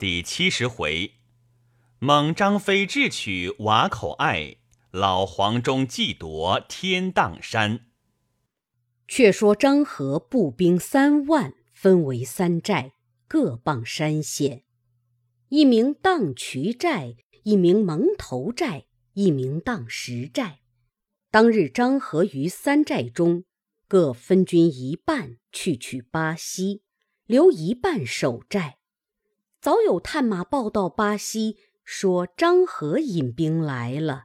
第七十回，猛张飞智取瓦口隘，老黄忠计夺天荡山。却说张合步兵三万，分为三寨，各傍山险。一名荡渠寨，一名蒙头寨，一名荡石寨。当日张合于三寨中，各分军一半去取巴西，留一半守寨。早有探马报到巴西，说张合引兵来了。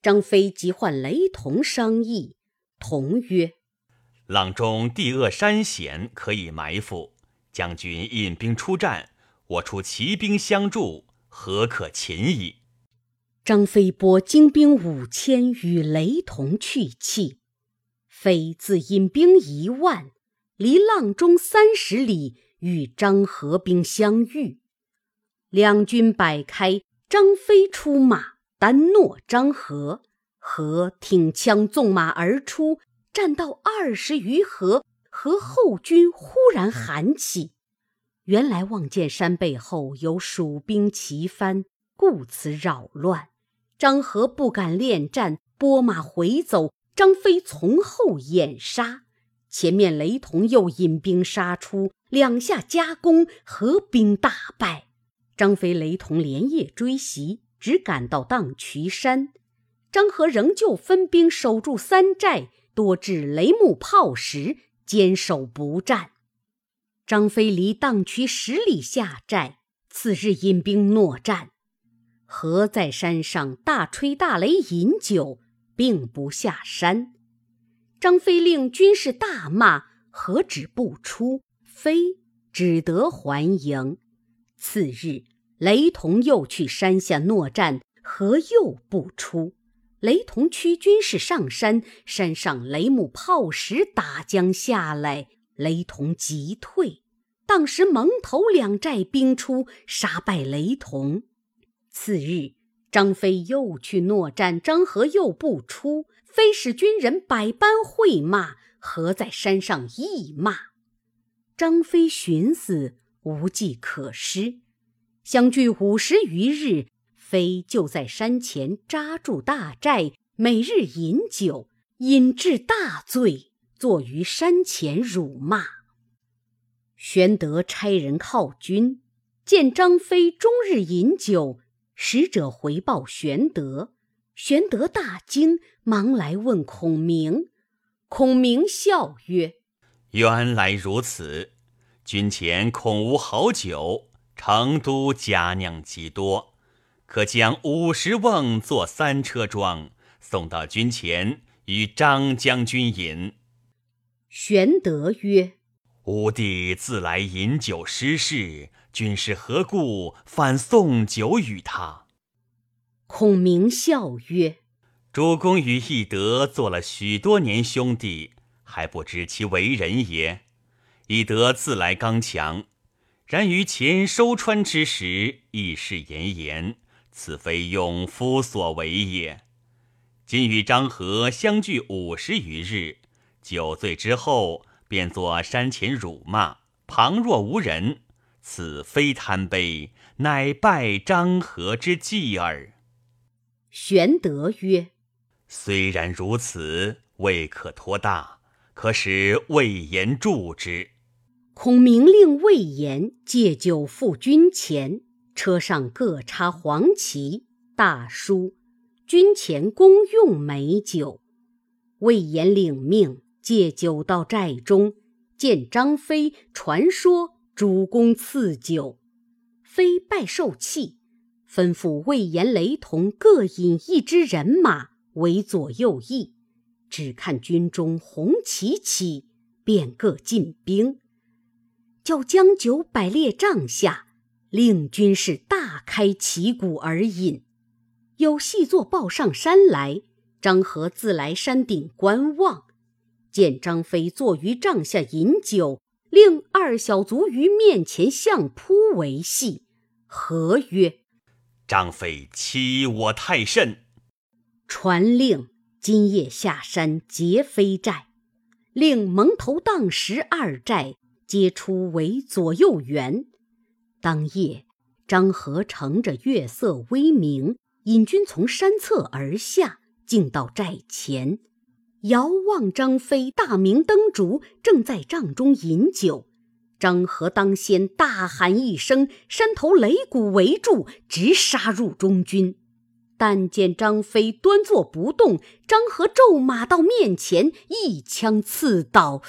张飞即唤雷同商议，同曰：“阆中地恶山险，可以埋伏。将军引兵出战，我出骑兵相助，何可擒矣？”张飞拨精兵五千与雷同去气，飞自引兵一万，离阆中三十里。与张合兵相遇，两军摆开，张飞出马，单诺张合。合挺枪纵马而出，战到二十余合，合后军忽然喊起。原来望见山背后有蜀兵齐翻，故此扰乱。张合不敢恋战，拨马回走。张飞从后掩杀。前面雷同又引兵杀出，两下夹攻，合兵大败。张飞、雷同连夜追袭，只赶到荡渠山。张合仍旧分兵守住三寨，多置雷木炮石，坚守不战。张飞离荡渠十里下寨，次日引兵搦战。何在山上大吹大擂饮酒，并不下山。张飞令军士大骂，何止不出？飞只得还营。次日，雷同又去山下搦战，何又不出？雷同驱军士上山，山上雷木炮石打将下来，雷同急退。当时蒙头两寨兵出，杀败雷同。次日，张飞又去搦战，张合又不出。非使军人百般会骂，何在山上亦骂？张飞寻思无计可施，相距五十余日，飞就在山前扎住大寨，每日饮酒，饮至大醉，坐于山前辱骂。玄德差人犒军，见张飞终日饮酒，使者回报玄德。玄德大惊，忙来问孔明。孔明笑曰：“原来如此，军前恐无好酒，成都佳酿极多，可将五十瓮做三车装，送到军前与张将军饮。”玄德曰：“吾弟自来饮酒失事，军师何故反送酒与他？”孔明笑曰：“主公与翼德做了许多年兄弟，还不知其为人也。以德自来刚强，然于前收川之时，亦是严严，此非勇夫所为也。今与张合相聚五十余日，酒醉之后，便作山前辱骂，旁若无人，此非贪杯，乃拜张合之计耳。”玄德曰：“虽然如此，未可托大，可使魏延助之。”孔明令魏延借酒赴军前，车上各插黄旗，大书“军前公用美酒”。魏延领命，借酒到寨中，见张飞，传说主公赐酒，飞拜受气。吩咐魏延、雷同各引一支人马为左右翼，只看军中红旗起，便各进兵。叫将酒摆列帐下，令军士大开旗鼓而饮。有细作报上山来，张合自来山顶观望，见张飞坐于帐下饮酒，令二小卒于面前相扑为戏。合曰。张飞欺我太甚，传令今夜下山劫飞寨，令蒙头荡石二寨皆出为左右援。当夜张合乘着月色微明，引军从山侧而下，径到寨前。遥望张飞大明灯烛，正在帐中饮酒。张合当先大喊一声，山头擂鼓围住，直杀入中军。但见张飞端坐不动，张合骤马到面前，一枪刺倒，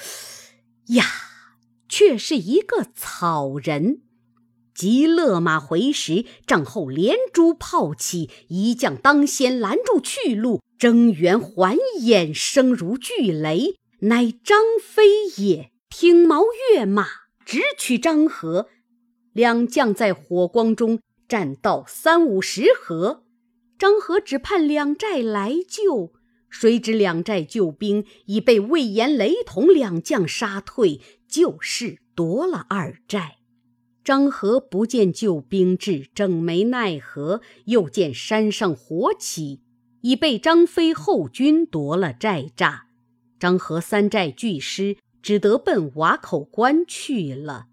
呀，却是一个草人。即勒马回时，帐后连珠炮起，一将当先拦住去路，睁圆环眼，声如巨雷，乃张飞也。挺矛跃马，直取张合。两将在火光中战到三五十合。张合只盼两寨来救，谁知两寨救兵已被魏延、雷同两将杀退，救是夺了二寨。张合不见救兵至，正没奈何，又见山上火起，已被张飞后军夺了寨栅。张合三寨俱失，只得奔瓦口关去了。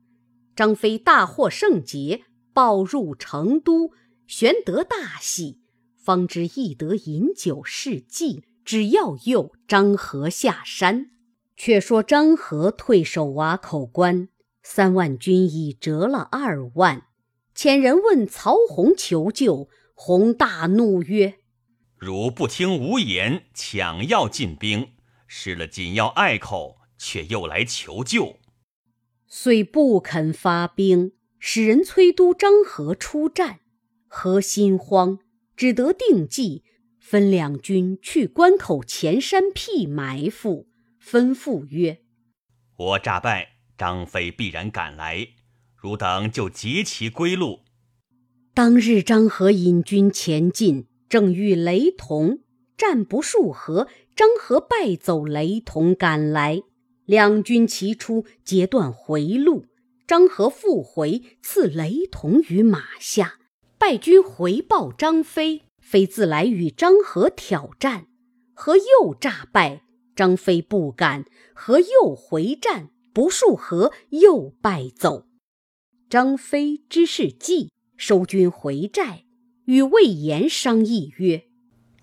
张飞大获圣捷，报入成都，玄德大喜。方知易得饮酒示计，只要诱张合下山。却说张合退守瓦口关，三万军已折了二万。遣人问曹洪求救，洪大怒曰：“汝不听吾言，抢要进兵，失了紧要隘口，却又来求救。”遂不肯发兵，使人催督张合出战。何心慌。只得定计，分两军去关口前山僻埋伏，吩咐曰：“我诈败，张飞必然赶来，汝等就截其归路。”当日张合引军前进，正遇雷同，战不数合，张合败走，雷同赶来，两军齐出，截断回路。张合复回，刺雷同于马下。败军回报张飞，飞自来与张合挑战，何又诈败，张飞不敢，何又回战，不数合又败走。张飞知是计，收军回寨，与魏延商议曰：“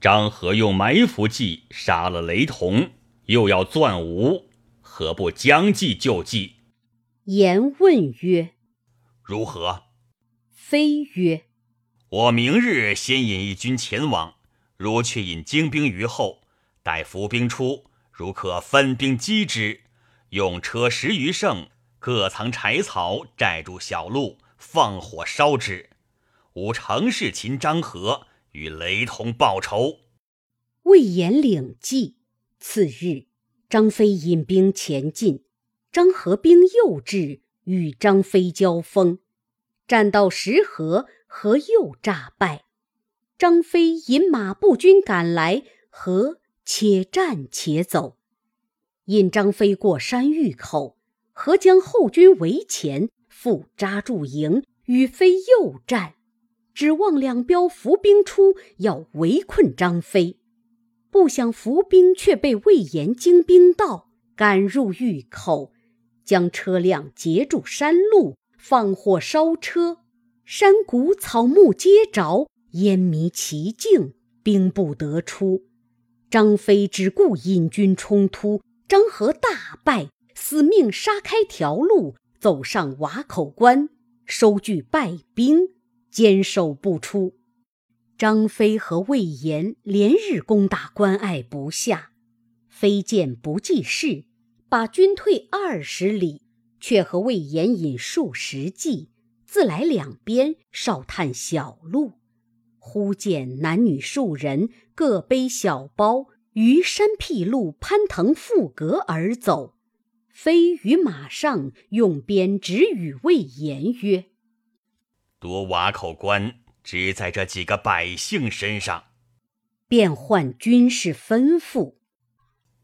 张合用埋伏计杀了雷同，又要钻吴，何不将计就计？”言问曰：“如何？”飞曰。我明日先引一军前往，如却引精兵于后，待伏兵出，如可分兵击之，用车十余乘，各藏柴草，寨住小路，放火烧之。吾乘势擒张合，与雷同报仇。魏延领计。次日，张飞引兵前进，张合兵又至，与张飞交锋，战到石河。何又诈败？张飞引马步军赶来，何且战且走。引张飞过山峪口，何将后军围前，复扎住营，与飞又战。指望两彪伏兵出，要围困张飞。不想伏兵却被魏延精兵到，赶入峪口，将车辆截住山路，放火烧车。山谷草木皆着，烟迷其境，兵不得出。张飞只顾引军冲突，张合大败，死命杀开条路，走上瓦口关，收据败兵，坚守不出。张飞和魏延连日攻打关隘不下，飞见不济事，把军退二十里，却和魏延引数十骑。自来两边少探小路，忽见男女数人各背小包，于山僻路攀藤附阁而走。飞于马上用鞭指与魏延曰：“夺瓦口关，只在这几个百姓身上。”便唤军士吩咐：“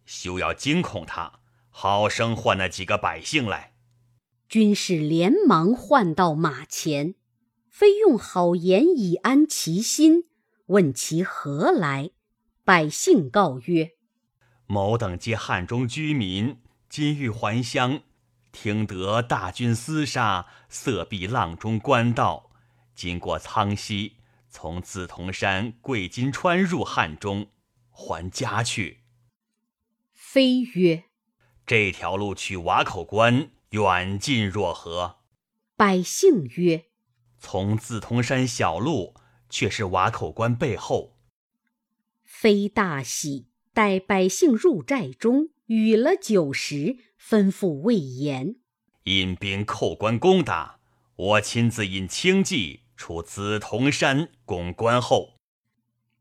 休要惊恐他，好生唤那几个百姓来。”军士连忙唤到马前，非用好言以安其心，问其何来。百姓告曰：“某等皆汉中居民，今欲还乡，听得大军厮杀，色避浪中官道，经过苍溪，从紫铜山、贵金川入汉中，还家去。飞曰：“这条路去瓦口关，远近若何？”百姓曰：“从紫铜山小路，却是瓦口关背后。”非大喜，待百姓入寨中，与了酒食，吩咐魏延引兵扣关攻打。我亲自引轻骑出紫铜山攻关后，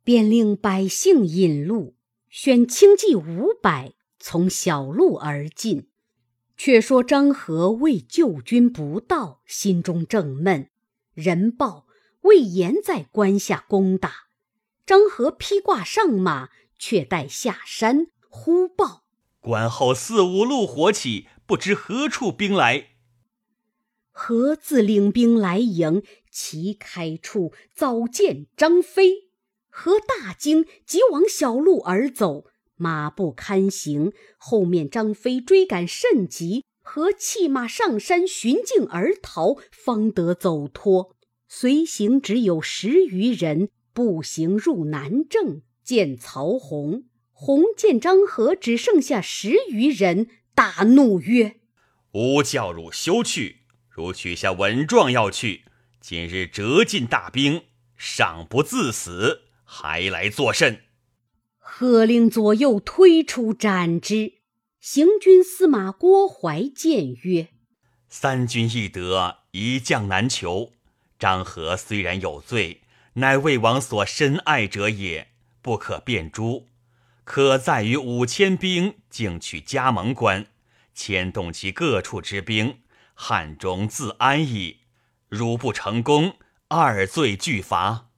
便令百姓引路，选轻骑五百，从小路而进。却说张合为救军不到，心中正闷。人报魏延在关下攻打，张合披挂上马，却待下山。忽报关后四五路火起，不知何处兵来。何自领兵来迎，旗开处早见张飞。何大惊，急往小路而走。马不堪行，后面张飞追赶甚急，和弃马上山寻径而逃，方得走脱。随行只有十余人，步行入南郑，见曹洪。洪见张合只剩下十余人，大怒曰：“吾教汝休去，如取下文状要去，今日折尽大兵，尚不自死，还来作甚？”喝令左右推出斩之。行军司马郭淮谏曰：“三军易得，一将难求。张合虽然有罪，乃魏王所深爱者也，不可便诛。可在于五千兵竟取加盟关，牵动其各处之兵，汉中自安矣。如不成功，二罪俱罚。”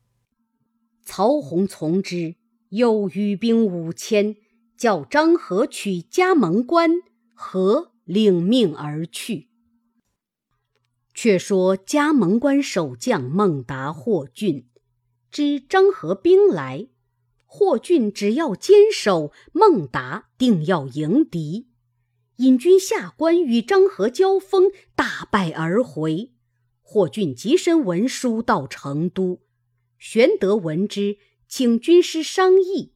曹洪从之。又与兵五千，叫张合取加盟关，合领命而去。却说加盟关守将孟达、霍峻知张合兵来，霍峻只要坚守，孟达定要迎敌。引军下关与张合交锋，大败而回。霍峻急申文书到成都，玄德闻之。请军师商议，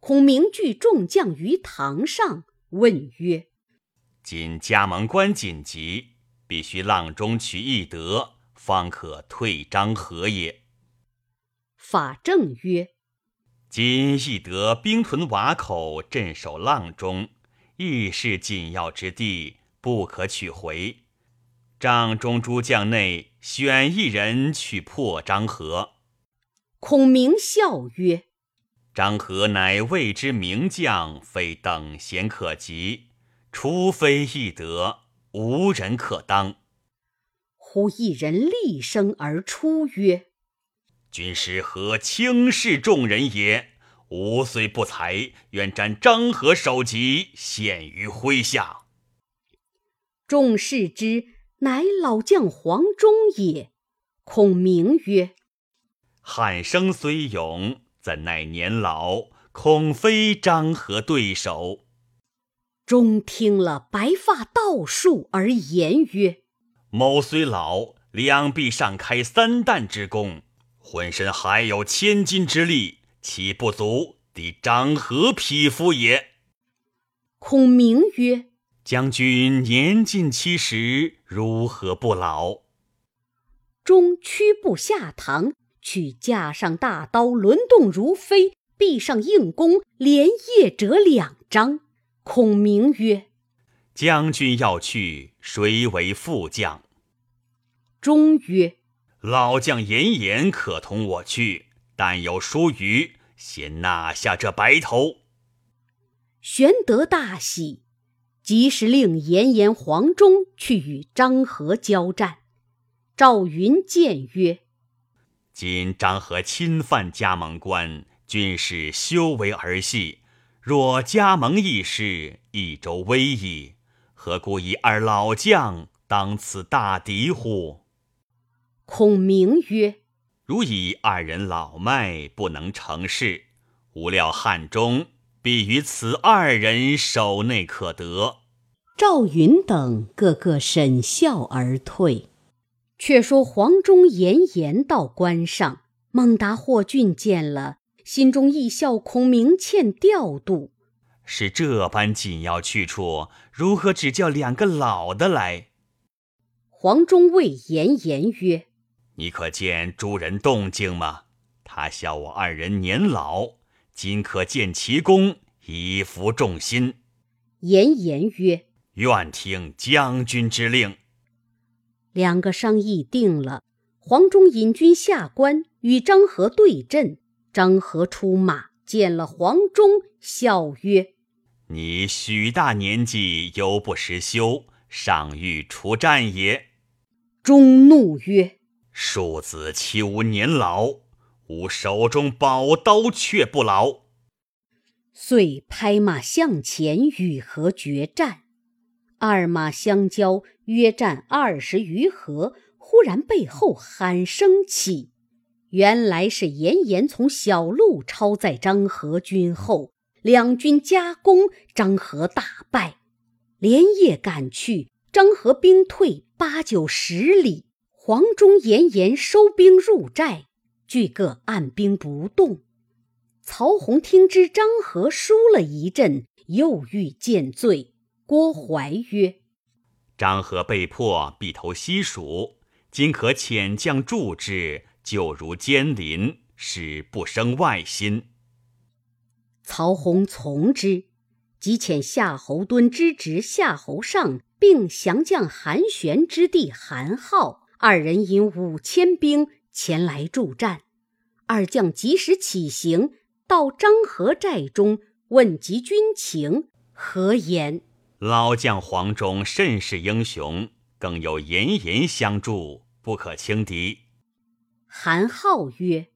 孔明聚众将于堂上，问曰：“今加盟关紧急，必须阆中取义德，方可退张合也。”法正曰：“今义德兵屯瓦口，镇守阆中，亦是紧要之地，不可取回。帐中诸将内选一人去破张合。”孔明笑曰：“张合乃魏之名将，非等闲可及。除非易得，无人可当。”忽一人厉声而出曰：“军师何轻视众人也？吾虽不才，愿斩张合首级，献于麾下。”众视之，乃老将黄忠也。孔明曰：汉生虽勇，怎奈年老，恐非张合对手。终听了，白发道术而言曰：“某虽老，两臂尚开三弹之功，浑身还有千斤之力，岂不足敌张合匹夫也？”孔明曰：“将军年近七十，如何不老？”终屈步下堂。去架上大刀，轮动如飞，臂上硬弓，连夜折两张。孔明曰：“将军要去，谁为副将？”钟曰：“老将严颜可同我去，但有疏虞，先纳下这白头。”玄德大喜，即时令严颜、黄忠去与张合交战。赵云谏曰：今张合侵犯加盟关，军士修为儿戏。若加盟一事，益州危矣。何故以二老将当此大敌乎？孔明曰：“如以二人老迈，不能成事。无料汉中必于此二人手内可得。”赵云等个个沈笑而退。却说黄忠严颜到关上，孟达、霍俊见了，心中亦笑孔明欠调度。是这般紧要去处，如何只叫两个老的来？黄忠谓严颜曰：“你可见诸人动静吗？他笑我二人年老，今可见其功，以服众心。”严颜曰：“愿听将军之令。”两个商议定了，黄忠引军下关，与张合对阵。张合出马，见了黄忠，笑曰：你许大年纪，犹不识羞，尚欲出战也。钟怒曰：“庶子岂无年老？吾手中宝刀却不老。”遂拍马向前与何决战。二马相交，约战二十余合，忽然背后喊声起，原来是严颜从小路超在张合军后。两军夹攻，张合大败，连夜赶去。张合兵退八九十里，黄忠、严颜收兵入寨，俱各按兵不动。曹洪听知张合输了一阵，又欲见罪。郭淮曰：“张合被迫必投西蜀，今可遣将助之，就如监临，使不生外心。”曹洪从之，即遣夏侯惇之侄夏侯尚，并降将韩玄之弟韩浩二人引五千兵前来助战。二将及时起行，到张合寨中，问及军情，何言？老将黄忠甚是英雄，更有严颜相助，不可轻敌。韩浩曰：“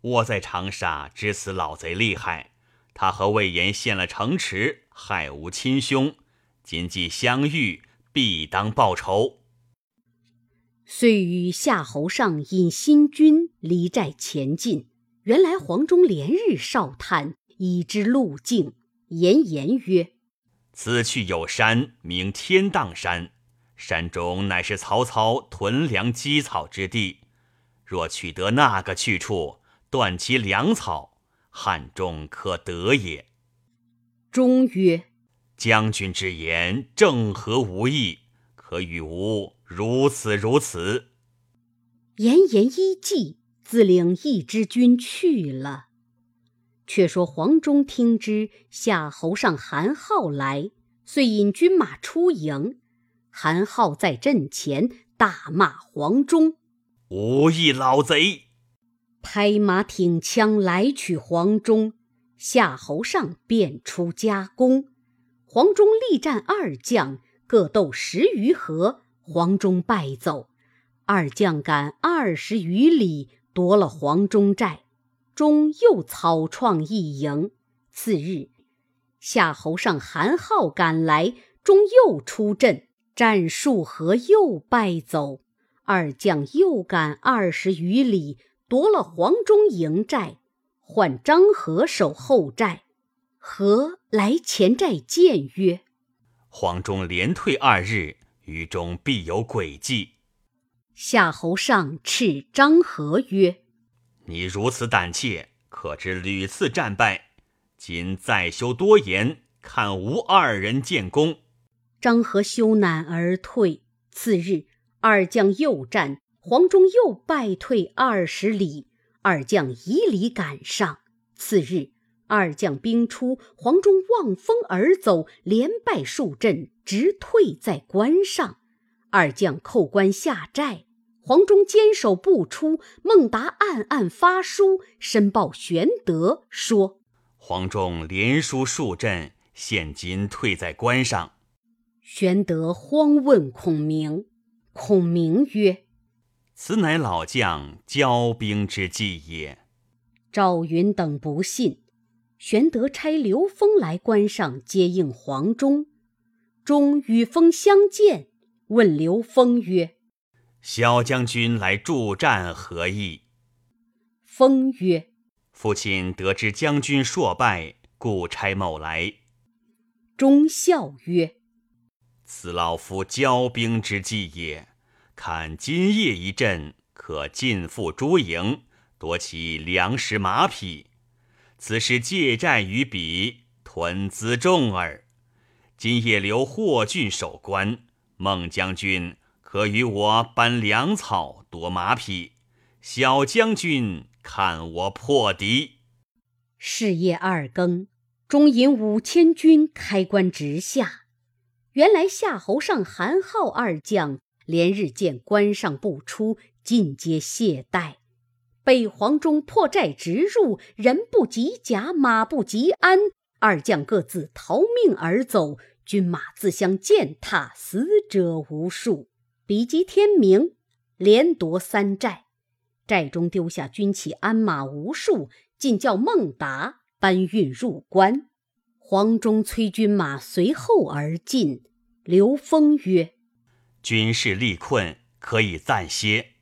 我在长沙知此老贼厉害。”他和魏延陷了城池，害无亲兄。今既相遇，必当报仇。遂与夏侯尚引新军离寨前进。原来黄忠连日哨探，已知路径。言言曰：“此去有山，名天荡山。山中乃是曹操屯粮积草之地。若取得那个去处，断其粮草。”汉中可得也。中曰：“将军之言正合吾意，可与吾如此如此。”言言依计，自领一支军去了。却说黄忠听之夏侯尚、韩浩来，遂引军马出营。韩浩在阵前大骂黄忠：“无义老贼！”拍马挺枪来取黄忠，夏侯尚便出夹攻。黄忠力战二将，各斗十余合，黄忠败走。二将赶二十余里，夺了黄忠寨。忠又草创一营。次日，夏侯尚、韩浩赶来，中又出阵，战数合又败走。二将又赶二十余里。夺了黄忠营寨，换张合守后寨。何来前寨见曰：“黄忠连退二日，于中必有诡计。”夏侯尚斥张合曰：“你如此胆怯，可知屡次战败？今再休多言，看吾二人建功。”张合羞赧而退。次日，二将又战。黄忠又败退二十里，二将以里赶上。次日，二将兵出，黄忠望风而走，连败数阵，直退在关上。二将扣关下寨，黄忠坚守不出。孟达暗暗发书申报玄德，说：“黄忠连输数阵，现今退在关上。”玄德慌问孔明，孔明曰：此乃老将骄兵之计也。赵云等不信，玄德差刘封来关上接应黄忠。忠与封相见，问刘封曰：“小将军来助战何意？”封曰：“父亲得知将军硕败，故差某来。”忠孝曰：“此老夫骄兵之计也。”看今夜一阵，可尽复诸营，夺其粮食马匹。此时借债于彼，屯资重耳。今夜留霍峻守关，孟将军可与我搬粮草，夺马匹。小将军看我破敌。是夜二更，中引五千军开关直下。原来夏侯尚、韩浩二将连日见关上不出，尽皆懈怠。被黄忠破寨直入，人不及甲，马不及鞍，二将各自逃命而走，军马自相践踏，死者无数。比及天明，连夺三寨，寨中丢下军旗鞍马无数，尽叫孟达搬运入关。黄忠催军马随后而进。刘封曰：“军事力困，可以暂歇。”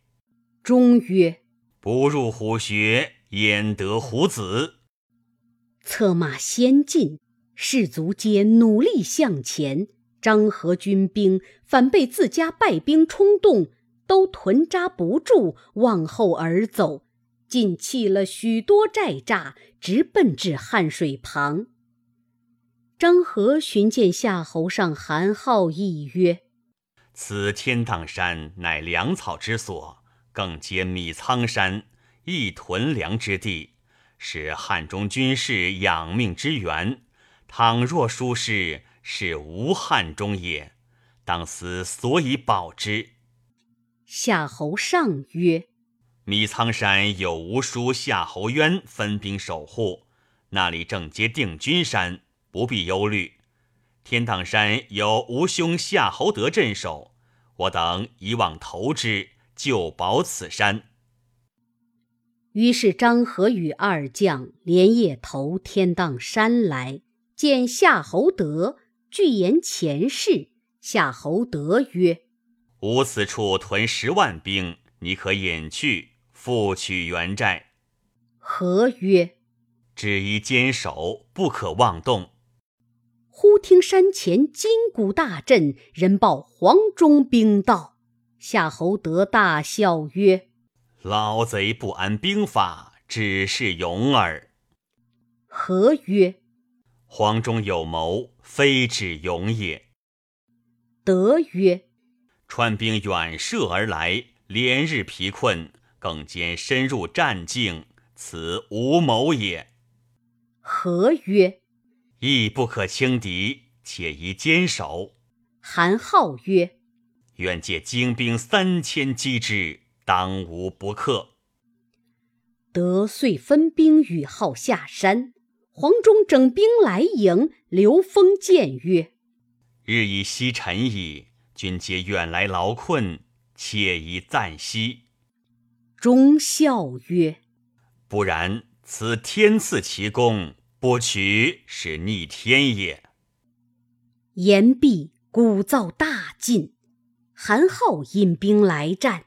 忠曰。不入虎穴，焉得虎子？策马先进，士卒皆努力向前。张合军兵反被自家败兵冲动，都屯扎不住，往后而走，尽弃了许多寨栅，直奔至汉水旁。张合寻见夏侯尚、韩浩，议曰：“此天荡山乃粮草之所。”更兼米仓山，亦屯粮之地，是汉中军士养命之源。倘若疏失，是无汉中也。当思所以保之。夏侯尚曰：“米仓山有吴叔夏侯渊分兵守护，那里正接定军山，不必忧虑。天荡山有吴兄夏侯德镇守，我等以往投之。”就保此山。于是张合与二将连夜投天荡山来，见夏侯德，具言前事。夏侯德曰：“吾此处屯十万兵，你可引去，复取原寨。”何曰：“只宜坚守，不可妄动。”忽听山前金鼓大震，人报黄忠兵到。夏侯德大笑曰：“老贼不安兵法，只是勇耳。”何曰：“黄忠有谋，非止勇也。”德曰：“川兵远射而来，连日疲困，更兼深入战境，此无谋也。”何曰：“亦不可轻敌，且宜坚守。”韩浩曰。愿借精兵三千击之，当无不克。德遂分兵与浩下山。黄忠整兵来迎，刘封谏曰：“日已西沉矣，君皆远来劳困，且宜暂息。”忠笑曰：“不然，此天赐奇功，不取是逆天也。”言毕，鼓噪大进。韩浩引兵来战，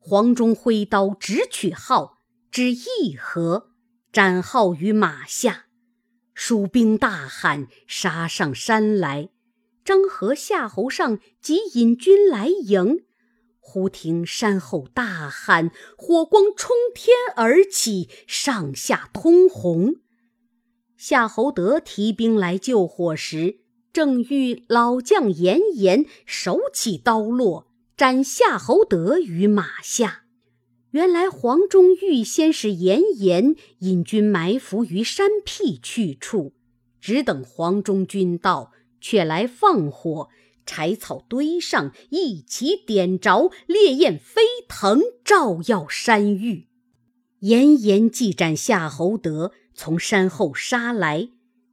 黄忠挥刀直取浩，只一合，斩号于马下。蜀兵大喊，杀上山来。张合、夏侯尚即引军来迎，忽听山后大喊，火光冲天而起，上下通红。夏侯德提兵来救火时。正遇老将严颜手起刀落，斩夏侯德于马下。原来黄忠预先使严颜引军埋伏于山僻去处，只等黄忠军到，却来放火，柴草堆上，一起点着，烈焰飞腾，照耀山域。严颜既斩夏侯德，从山后杀来。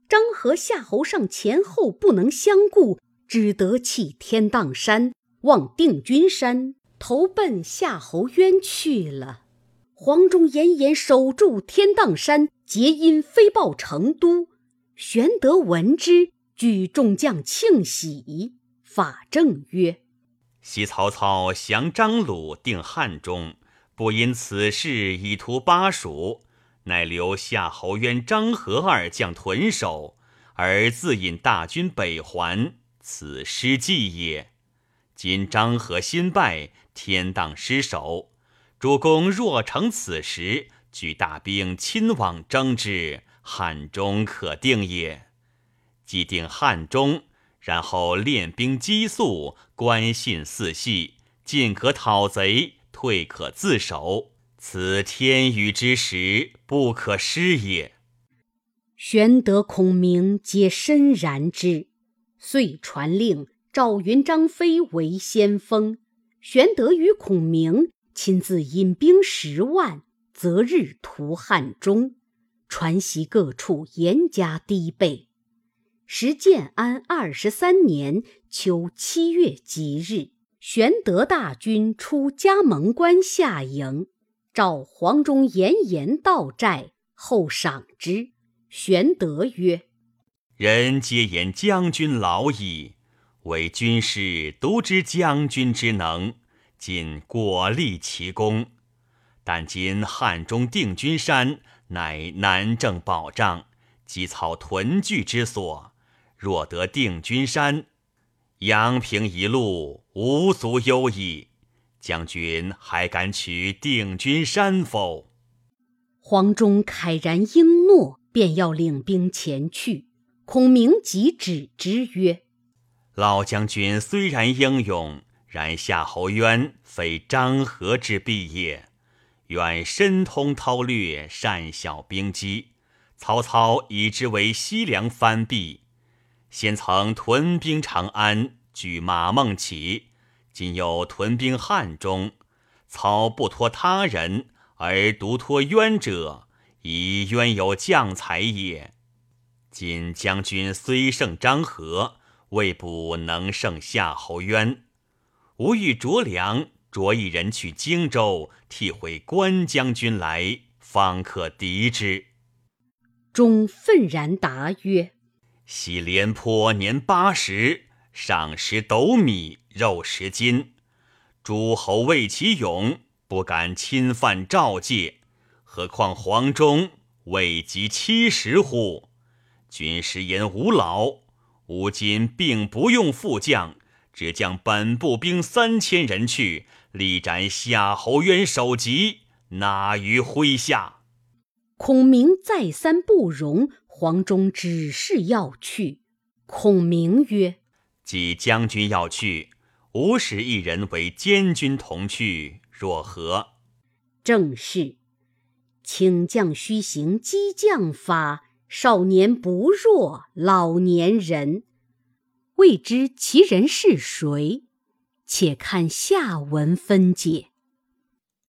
张合、夏侯尚前后不能相顾，只得弃天荡山，望定军山，投奔夏侯渊去了。黄忠严严守住天荡山，结因飞报成都。玄德闻之，举众将庆喜。法正曰：“昔曹操降张鲁，定汉中，不因此事以图巴蜀。”乃留夏侯渊、张合二将屯守，而自引大军北还，此失计也。今张合新败，天荡失守。主公若成此时，举大兵亲往征之，汉中可定也。既定汉中，然后练兵积粟，关信四系，进可讨贼，退可自守。此天雨之时，不可失也。玄德、孔明皆深然之，遂传令赵云、张飞为先锋。玄德与孔明亲自引兵十万，择日屠汉中，传檄各处，严加堤备。时建安二十三年秋七月吉日，玄德大军出加盟关下营。召黄忠、严颜到寨，后赏之。玄德曰：“人皆言将军老矣，为军师独知将军之能，今果立其功。但今汉中定军山乃南郑保障、积草屯聚之所，若得定军山，阳平一路无足忧矣。”将军还敢取定军山否？黄忠慨然应诺，便要领兵前去。孔明即止之曰：“老将军虽然英勇，然夏侯渊非张合之辈也。渊深通韬略，善晓兵机，曹操以之为西凉藩蔽，先曾屯兵长安，据马孟起。”今又屯兵汉中，操不托他人而独托渊者，以渊有将才也。今将军虽胜张合，未卜能胜夏侯渊。吾欲着粮，着一人去荆州，替回关将军来，方可敌之。钟愤然答曰：“昔廉颇年八十，赏食斗米。”肉十斤，诸侯畏其勇，不敢侵犯赵界，何况黄忠未及七十乎？军师言无劳，吾今并不用副将，只将本部兵三千人去，力斩夏侯渊首级，纳于麾下。孔明再三不容，黄忠只是要去。孔明曰：“既将军要去。”吾使一人为监军同去，若何？正是，请将须行激将法，少年不若老年人。未知其人是谁？且看下文分解。